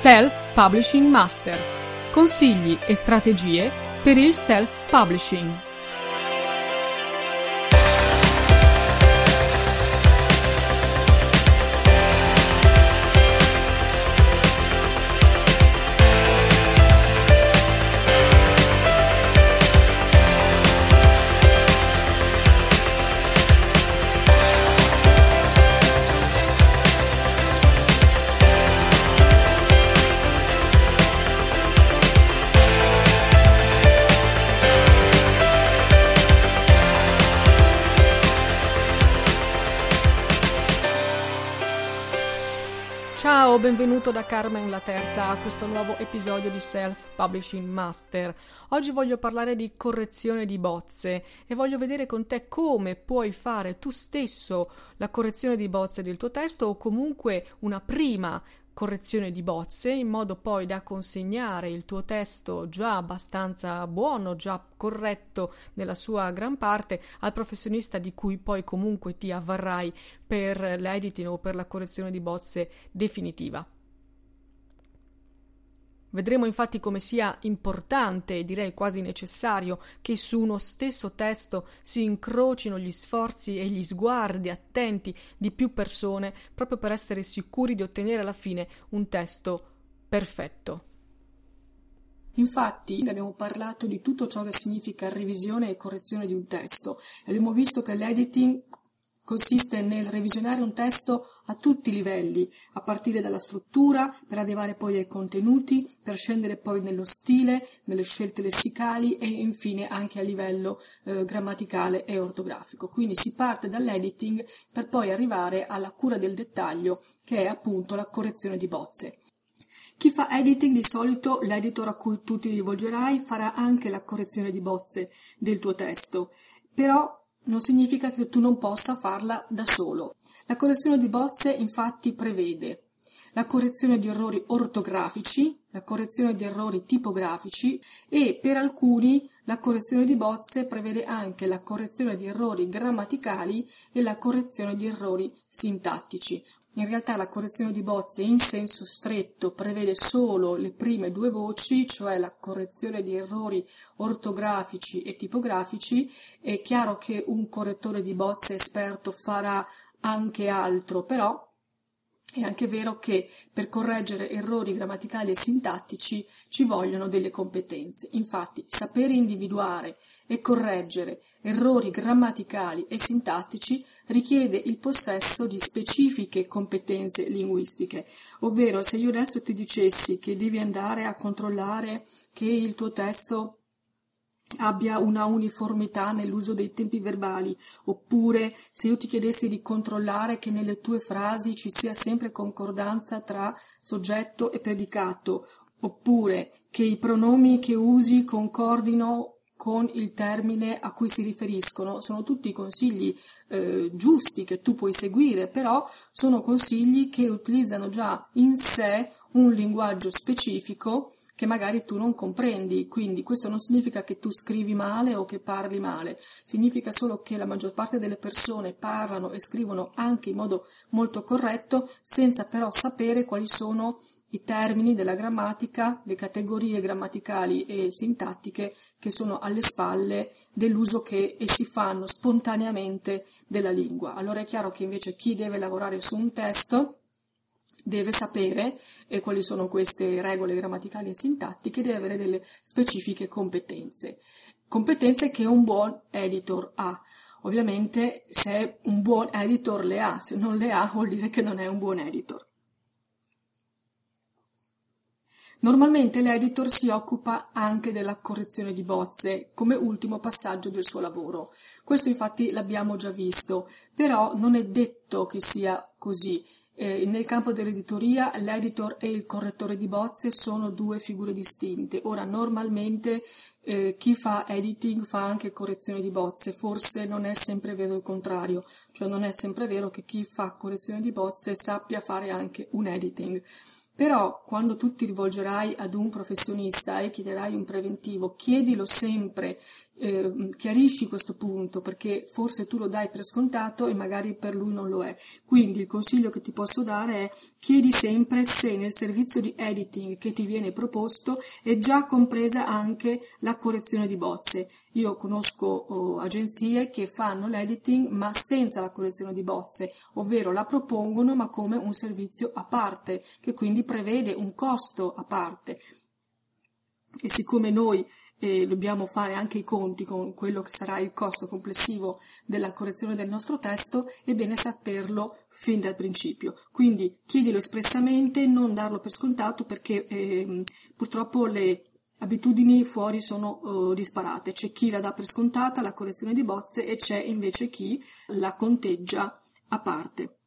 Self Publishing Master. Consigli e strategie per il self-publishing. Ciao, benvenuto da Carmen la Terza a questo nuovo episodio di Self Publishing Master. Oggi voglio parlare di correzione di bozze e voglio vedere con te come puoi fare tu stesso la correzione di bozze del tuo testo o comunque una prima correzione di bozze in modo poi da consegnare il tuo testo già abbastanza buono, già corretto nella sua gran parte al professionista di cui poi comunque ti avvarrai per l'editing o per la correzione di bozze definitiva. Vedremo infatti come sia importante e direi quasi necessario che su uno stesso testo si incrocino gli sforzi e gli sguardi attenti di più persone proprio per essere sicuri di ottenere alla fine un testo perfetto. Infatti abbiamo parlato di tutto ciò che significa revisione e correzione di un testo. Abbiamo visto che l'editing consiste nel revisionare un testo a tutti i livelli, a partire dalla struttura, per arrivare poi ai contenuti, per scendere poi nello stile, nelle scelte lessicali e infine anche a livello eh, grammaticale e ortografico. Quindi si parte dall'editing per poi arrivare alla cura del dettaglio, che è appunto la correzione di bozze. Chi fa editing di solito l'editor a cui tu ti rivolgerai farà anche la correzione di bozze del tuo testo, però non significa che tu non possa farla da solo. La correzione di bozze infatti prevede la correzione di errori ortografici, la correzione di errori tipografici e per alcuni la correzione di bozze prevede anche la correzione di errori grammaticali e la correzione di errori sintattici. In realtà la correzione di bozze in senso stretto prevede solo le prime due voci, cioè la correzione di errori ortografici e tipografici. È chiaro che un correttore di bozze esperto farà anche altro, però è anche vero che per correggere errori grammaticali e sintattici ci vogliono delle competenze. Infatti, sapere individuare e correggere errori grammaticali e sintattici richiede il possesso di specifiche competenze linguistiche, ovvero se io adesso ti dicessi che devi andare a controllare che il tuo testo abbia una uniformità nell'uso dei tempi verbali, oppure se io ti chiedessi di controllare che nelle tue frasi ci sia sempre concordanza tra soggetto e predicato, oppure che i pronomi che usi concordino con il termine a cui si riferiscono, sono tutti consigli eh, giusti che tu puoi seguire, però sono consigli che utilizzano già in sé un linguaggio specifico che magari tu non comprendi, quindi questo non significa che tu scrivi male o che parli male, significa solo che la maggior parte delle persone parlano e scrivono anche in modo molto corretto, senza però sapere quali sono i termini della grammatica, le categorie grammaticali e sintattiche che sono alle spalle dell'uso che essi fanno spontaneamente della lingua. Allora è chiaro che invece chi deve lavorare su un testo deve sapere eh, quali sono queste regole grammaticali e sintattiche, deve avere delle specifiche competenze. Competenze che un buon editor ha. Ovviamente se un buon editor le ha, se non le ha vuol dire che non è un buon editor. Normalmente l'editor si occupa anche della correzione di bozze come ultimo passaggio del suo lavoro. Questo infatti l'abbiamo già visto, però non è detto che sia così. Eh, nel campo dell'editoria l'editor e il correttore di bozze sono due figure distinte. Ora, normalmente eh, chi fa editing fa anche correzione di bozze, forse non è sempre vero il contrario, cioè non è sempre vero che chi fa correzione di bozze sappia fare anche un editing. Però quando tu ti rivolgerai ad un professionista e chiederai un preventivo, chiedilo sempre eh, chiarisci questo punto perché forse tu lo dai per scontato e magari per lui non lo è. Quindi il consiglio che ti posso dare è chiedi sempre se nel servizio di editing che ti viene proposto è già compresa anche la correzione di bozze. Io conosco oh, agenzie che fanno l'editing ma senza la correzione di bozze, ovvero la propongono ma come un servizio a parte, che quindi prevede un costo a parte. E siccome noi e dobbiamo fare anche i conti con quello che sarà il costo complessivo della correzione del nostro testo, è bene saperlo fin dal principio. Quindi chiedilo espressamente, non darlo per scontato perché eh, purtroppo le abitudini fuori sono uh, disparate. C'è chi la dà per scontata, la correzione di bozze, e c'è invece chi la conteggia a parte.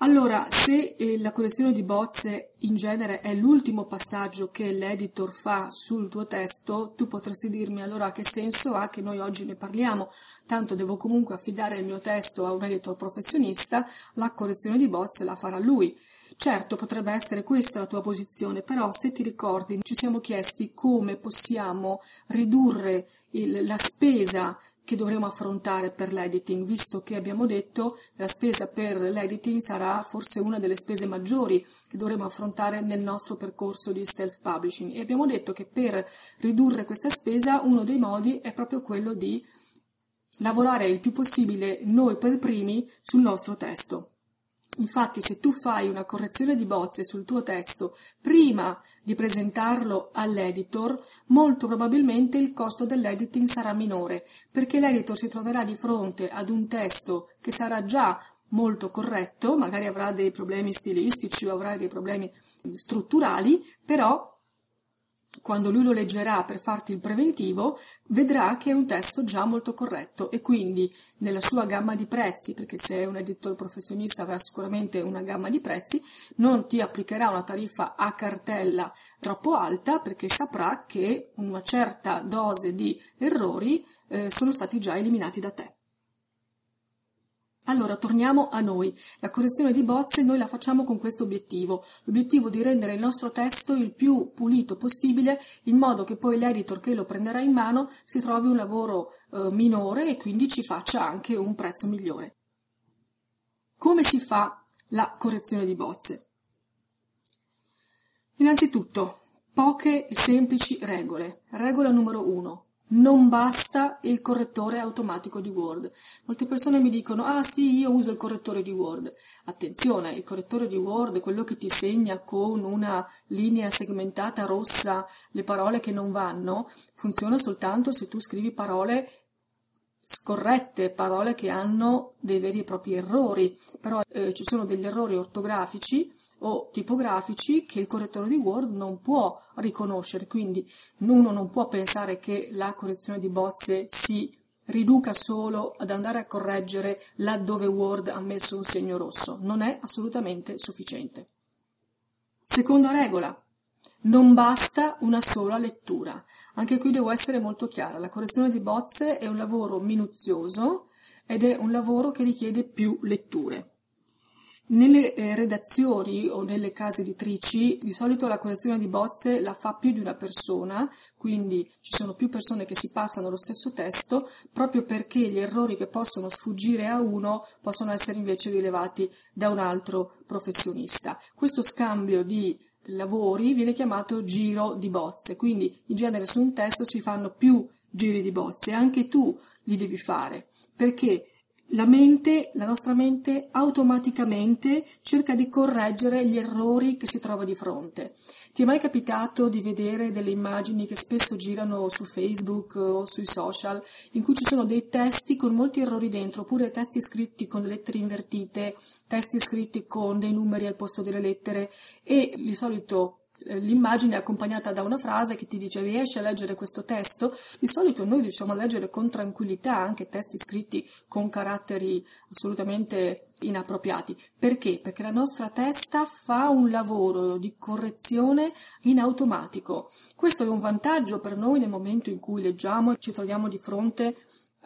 Allora, se eh, la correzione di bozze in genere è l'ultimo passaggio che l'editor fa sul tuo testo, tu potresti dirmi allora che senso ha che noi oggi ne parliamo, tanto devo comunque affidare il mio testo a un editor professionista, la correzione di bozze la farà lui. Certo, potrebbe essere questa la tua posizione, però se ti ricordi ci siamo chiesti come possiamo ridurre il, la spesa che dovremo affrontare per l'editing, visto che abbiamo detto la spesa per l'editing sarà forse una delle spese maggiori che dovremo affrontare nel nostro percorso di self-publishing e abbiamo detto che per ridurre questa spesa uno dei modi è proprio quello di lavorare il più possibile noi per primi sul nostro testo. Infatti, se tu fai una correzione di bozze sul tuo testo prima di presentarlo all'editor, molto probabilmente il costo dell'editing sarà minore, perché l'editor si troverà di fronte ad un testo che sarà già molto corretto, magari avrà dei problemi stilistici o avrà dei problemi strutturali, però quando lui lo leggerà per farti il preventivo, vedrà che è un testo già molto corretto e quindi nella sua gamma di prezzi, perché se è un editor professionista avrà sicuramente una gamma di prezzi, non ti applicherà una tariffa a cartella troppo alta perché saprà che una certa dose di errori eh, sono stati già eliminati da te. Allora, torniamo a noi. La correzione di bozze noi la facciamo con questo obiettivo, l'obiettivo di rendere il nostro testo il più pulito possibile, in modo che poi l'editor che lo prenderà in mano si trovi un lavoro eh, minore e quindi ci faccia anche un prezzo migliore. Come si fa la correzione di bozze? Innanzitutto, poche e semplici regole. Regola numero uno non basta il correttore automatico di Word. Molte persone mi dicono, ah sì, io uso il correttore di Word. Attenzione, il correttore di Word, quello che ti segna con una linea segmentata rossa le parole che non vanno, funziona soltanto se tu scrivi parole scorrette, parole che hanno dei veri e propri errori. Però eh, ci sono degli errori ortografici o tipografici che il correttore di Word non può riconoscere, quindi uno non può pensare che la correzione di bozze si riduca solo ad andare a correggere laddove Word ha messo un segno rosso, non è assolutamente sufficiente. Seconda regola, non basta una sola lettura. Anche qui devo essere molto chiara, la correzione di bozze è un lavoro minuzioso ed è un lavoro che richiede più letture. Nelle eh, redazioni o nelle case editrici di solito la correzione di bozze la fa più di una persona, quindi ci sono più persone che si passano lo stesso testo, proprio perché gli errori che possono sfuggire a uno possono essere invece rilevati da un altro professionista. Questo scambio di lavori viene chiamato giro di bozze, quindi in genere su un testo si fanno più giri di bozze, anche tu li devi fare, perché la mente, la nostra mente automaticamente cerca di correggere gli errori che si trova di fronte. Ti è mai capitato di vedere delle immagini che spesso girano su Facebook o sui social in cui ci sono dei testi con molti errori dentro, oppure testi scritti con le lettere invertite, testi scritti con dei numeri al posto delle lettere e di solito l'immagine è accompagnata da una frase che ti dice riesci a leggere questo testo? Di solito noi riusciamo a leggere con tranquillità anche testi scritti con caratteri assolutamente inappropriati. Perché? Perché la nostra testa fa un lavoro di correzione in automatico. Questo è un vantaggio per noi nel momento in cui leggiamo e ci troviamo di fronte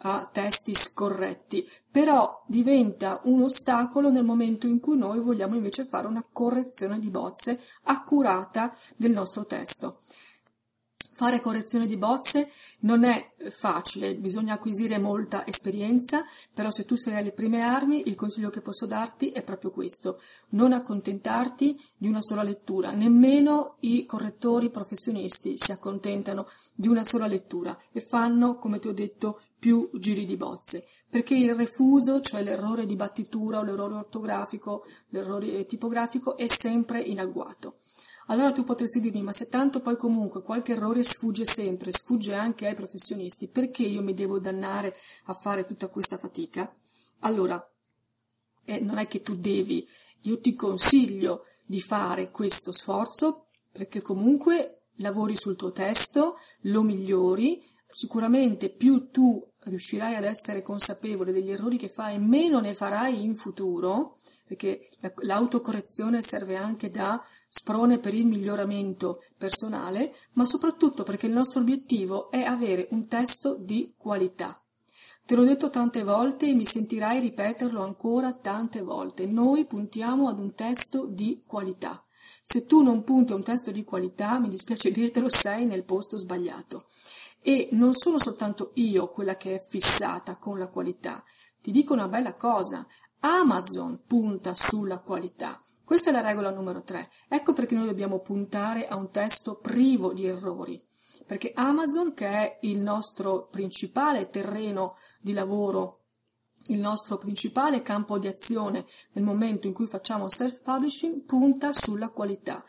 a testi scorretti, però diventa un ostacolo nel momento in cui noi vogliamo invece fare una correzione di bozze accurata del nostro testo. Fare correzione di bozze non è facile, bisogna acquisire molta esperienza, però se tu sei alle prime armi, il consiglio che posso darti è proprio questo, non accontentarti di una sola lettura, nemmeno i correttori professionisti si accontentano di una sola lettura e fanno, come ti ho detto, più giri di bozze, perché il refuso, cioè l'errore di battitura o l'errore ortografico, l'errore tipografico, è sempre in agguato. Allora tu potresti dirmi, ma se tanto poi comunque qualche errore sfugge sempre, sfugge anche ai professionisti, perché io mi devo dannare a fare tutta questa fatica? Allora, eh, non è che tu devi, io ti consiglio di fare questo sforzo, perché comunque lavori sul tuo testo, lo migliori, sicuramente più tu riuscirai ad essere consapevole degli errori che fai, meno ne farai in futuro, perché l'autocorrezione serve anche da sprone per il miglioramento personale, ma soprattutto perché il nostro obiettivo è avere un testo di qualità. Te l'ho detto tante volte e mi sentirai ripeterlo ancora tante volte. Noi puntiamo ad un testo di qualità. Se tu non punti a un testo di qualità, mi dispiace dirtelo, sei nel posto sbagliato. E non sono soltanto io quella che è fissata con la qualità. Ti dico una bella cosa. Amazon punta sulla qualità. Questa è la regola numero 3. Ecco perché noi dobbiamo puntare a un testo privo di errori. Perché Amazon, che è il nostro principale terreno di lavoro, il nostro principale campo di azione nel momento in cui facciamo self-publishing, punta sulla qualità.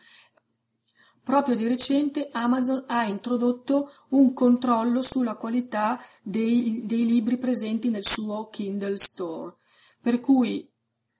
Proprio di recente Amazon ha introdotto un controllo sulla qualità dei, dei libri presenti nel suo Kindle Store. Per cui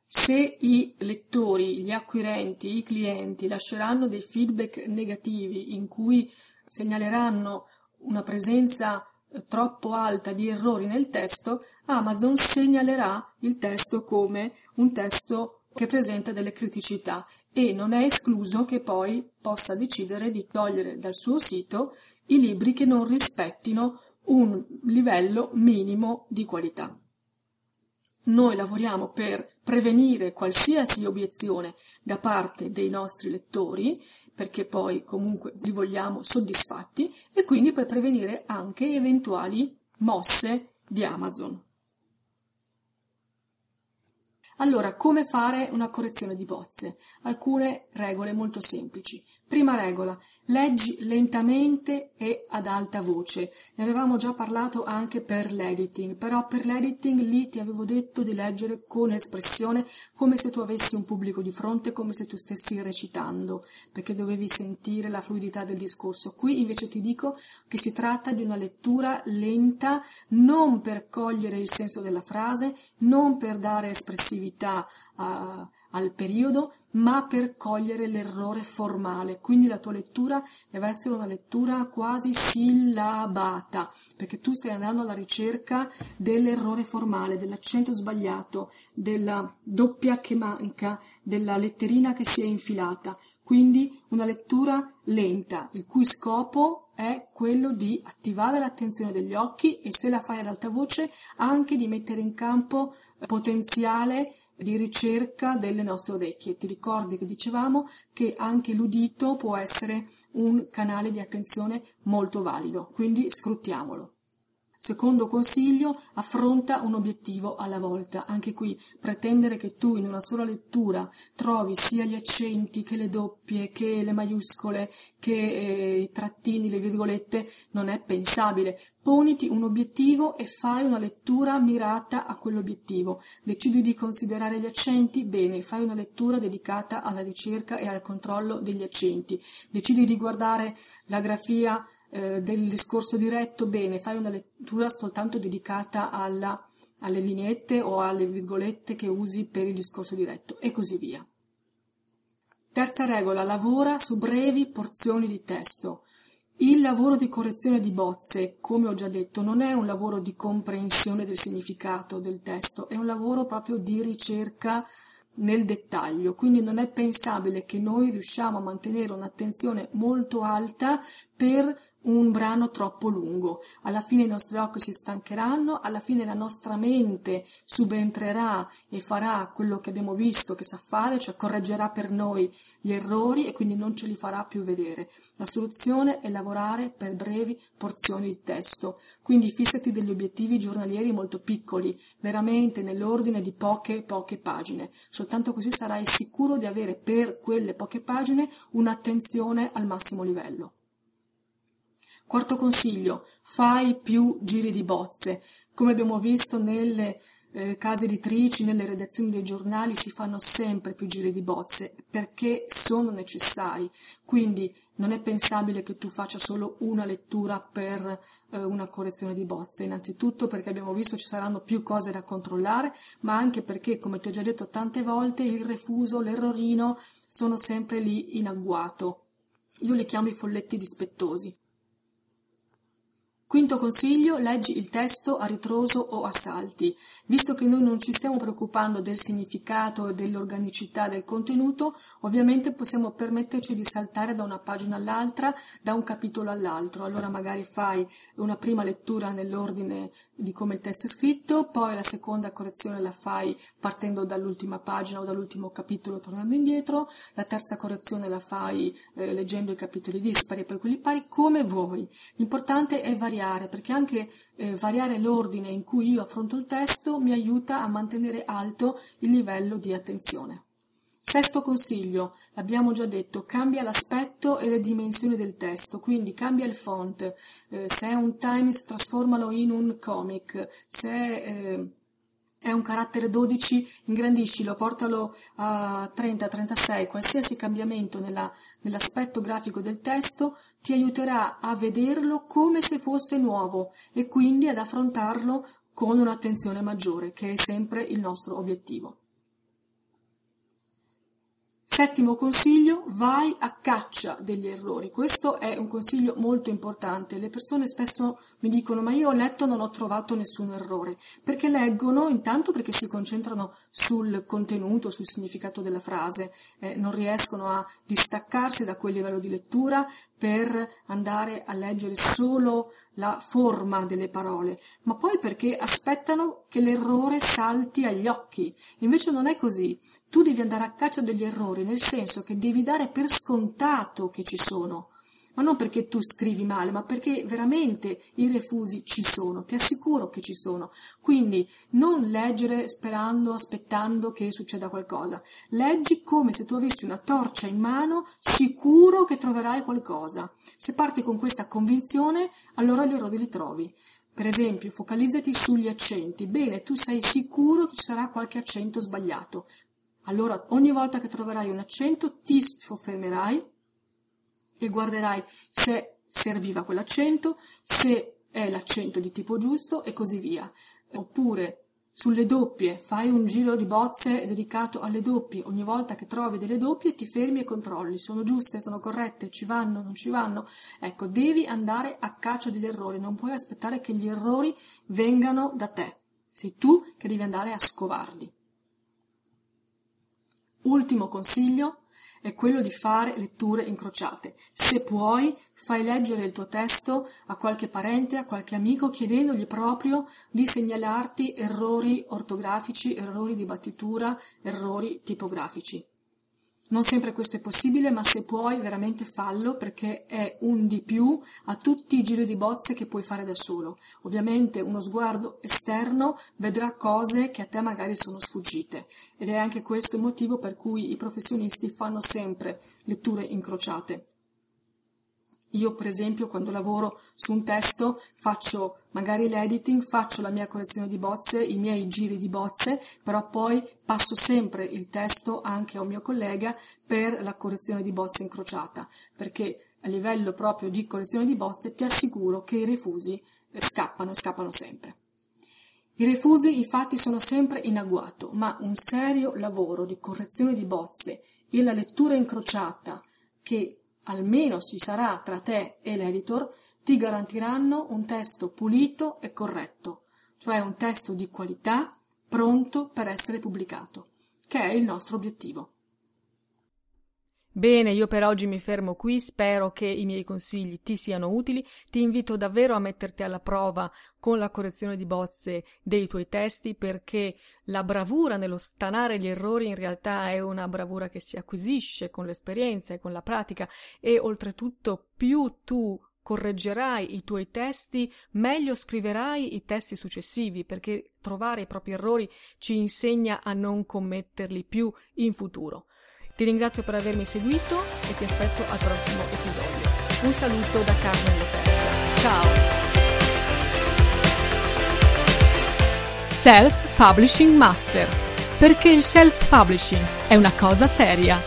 se i lettori, gli acquirenti, i clienti lasceranno dei feedback negativi in cui segnaleranno una presenza eh, troppo alta di errori nel testo, Amazon segnalerà il testo come un testo che presenta delle criticità e non è escluso che poi possa decidere di togliere dal suo sito i libri che non rispettino un livello minimo di qualità. Noi lavoriamo per prevenire qualsiasi obiezione da parte dei nostri lettori, perché poi comunque li vogliamo soddisfatti, e quindi per prevenire anche eventuali mosse di Amazon. Allora, come fare una correzione di bozze? Alcune regole molto semplici. Prima regola, leggi lentamente e ad alta voce. Ne avevamo già parlato anche per l'editing, però per l'editing lì ti avevo detto di leggere con espressione come se tu avessi un pubblico di fronte, come se tu stessi recitando, perché dovevi sentire la fluidità del discorso. Qui invece ti dico che si tratta di una lettura lenta, non per cogliere il senso della frase, non per dare espressività a al periodo, ma per cogliere l'errore formale. Quindi la tua lettura deve essere una lettura quasi sillabata, perché tu stai andando alla ricerca dell'errore formale, dell'accento sbagliato, della doppia che manca, della letterina che si è infilata. Quindi una lettura lenta, il cui scopo è quello di attivare l'attenzione degli occhi e se la fai ad alta voce anche di mettere in campo potenziale di ricerca delle nostre orecchie. Ti ricordi che dicevamo che anche l'udito può essere un canale di attenzione molto valido, quindi sfruttiamolo. Secondo consiglio, affronta un obiettivo alla volta. Anche qui, pretendere che tu in una sola lettura trovi sia gli accenti che le doppie, che le maiuscole, che eh, i trattini, le virgolette, non è pensabile. Poniti un obiettivo e fai una lettura mirata a quell'obiettivo. Decidi di considerare gli accenti? Bene, fai una lettura dedicata alla ricerca e al controllo degli accenti. Decidi di guardare la grafia eh, del discorso diretto, bene, fai una lettura soltanto dedicata alla, alle lineette o alle virgolette che usi per il discorso diretto e così via. Terza regola, lavora su brevi porzioni di testo. Il lavoro di correzione di bozze, come ho già detto, non è un lavoro di comprensione del significato del testo, è un lavoro proprio di ricerca nel dettaglio, quindi non è pensabile che noi riusciamo a mantenere un'attenzione molto alta per un brano troppo lungo. Alla fine i nostri occhi si stancheranno, alla fine la nostra mente subentrerà e farà quello che abbiamo visto che sa fare, cioè correggerà per noi gli errori e quindi non ce li farà più vedere. La soluzione è lavorare per brevi porzioni di testo. Quindi fissati degli obiettivi giornalieri molto piccoli, veramente nell'ordine di poche poche pagine. Soltanto così sarai sicuro di avere per quelle poche pagine un'attenzione al massimo livello. Quarto consiglio, fai più giri di bozze. Come abbiamo visto nelle eh, case editrici, nelle redazioni dei giornali si fanno sempre più giri di bozze perché sono necessari. Quindi non è pensabile che tu faccia solo una lettura per eh, una correzione di bozze. Innanzitutto perché abbiamo visto ci saranno più cose da controllare, ma anche perché, come ti ho già detto tante volte, il refuso, l'errorino sono sempre lì in agguato. Io li chiamo i folletti dispettosi. Quinto consiglio, leggi il testo a ritroso o a salti. Visto che noi non ci stiamo preoccupando del significato e dell'organicità del contenuto, ovviamente possiamo permetterci di saltare da una pagina all'altra, da un capitolo all'altro. Allora magari fai una prima lettura nell'ordine di come il testo è scritto, poi la seconda correzione la fai partendo dall'ultima pagina o dall'ultimo capitolo tornando indietro, la terza correzione la fai eh, leggendo i capitoli dispari e poi quelli pari, come vuoi. L'importante è variare variare, perché anche eh, variare l'ordine in cui io affronto il testo mi aiuta a mantenere alto il livello di attenzione. Sesto consiglio, l'abbiamo già detto, cambia l'aspetto e le dimensioni del testo, quindi cambia il font, eh, se è un Times trasformalo in un comic, se eh, è un carattere 12, ingrandiscilo, portalo a 30, 36, qualsiasi cambiamento nella, nell'aspetto grafico del testo ti aiuterà a vederlo come se fosse nuovo e quindi ad affrontarlo con un'attenzione maggiore, che è sempre il nostro obiettivo. Settimo consiglio, vai a caccia degli errori. Questo è un consiglio molto importante. Le persone spesso mi dicono ma io ho letto e non ho trovato nessun errore, perché leggono intanto perché si concentrano sul contenuto, sul significato della frase, eh, non riescono a distaccarsi da quel livello di lettura per andare a leggere solo la forma delle parole, ma poi perché aspettano che l'errore salti agli occhi. Invece non è così. Tu devi andare a caccia degli errori, nel senso che devi dare per scontato che ci sono ma non perché tu scrivi male, ma perché veramente i refusi ci sono, ti assicuro che ci sono. Quindi non leggere sperando, aspettando che succeda qualcosa. Leggi come se tu avessi una torcia in mano, sicuro che troverai qualcosa. Se parti con questa convinzione, allora gli errori li trovi. Per esempio, focalizzati sugli accenti. Bene, tu sei sicuro che ci sarà qualche accento sbagliato. Allora, ogni volta che troverai un accento, ti soffermerai e guarderai se serviva quell'accento, se è l'accento di tipo giusto e così via. Oppure sulle doppie, fai un giro di bozze dedicato alle doppie. Ogni volta che trovi delle doppie ti fermi e controlli. Sono giuste, sono corrette, ci vanno, non ci vanno. Ecco, devi andare a caccia degli errori, non puoi aspettare che gli errori vengano da te. Sei tu che devi andare a scovarli. Ultimo consiglio, è quello di fare letture incrociate. Se puoi, fai leggere il tuo testo a qualche parente, a qualche amico, chiedendogli proprio di segnalarti errori ortografici, errori di battitura, errori tipografici. Non sempre questo è possibile, ma se puoi veramente fallo perché è un di più a tutti i giri di bozze che puoi fare da solo. Ovviamente uno sguardo esterno vedrà cose che a te magari sono sfuggite ed è anche questo il motivo per cui i professionisti fanno sempre letture incrociate. Io, per esempio, quando lavoro su un testo, faccio magari l'editing, faccio la mia correzione di bozze, i miei giri di bozze, però poi passo sempre il testo anche a un mio collega per la correzione di bozze incrociata, perché a livello proprio di correzione di bozze ti assicuro che i refusi scappano e scappano sempre. I refusi infatti sono sempre in agguato, ma un serio lavoro di correzione di bozze e la lettura incrociata che almeno ci sarà tra te e l'editor ti garantiranno un testo pulito e corretto, cioè un testo di qualità pronto per essere pubblicato, che è il nostro obiettivo. Bene, io per oggi mi fermo qui, spero che i miei consigli ti siano utili, ti invito davvero a metterti alla prova con la correzione di bozze dei tuoi testi perché la bravura nello stanare gli errori in realtà è una bravura che si acquisisce con l'esperienza e con la pratica e oltretutto più tu correggerai i tuoi testi, meglio scriverai i testi successivi, perché trovare i propri errori ci insegna a non commetterli più in futuro. Ti ringrazio per avermi seguito e ti aspetto al prossimo episodio. Un saluto da Carmen Loterza. Ciao! Self Publishing Master. Perché il self publishing è una cosa seria.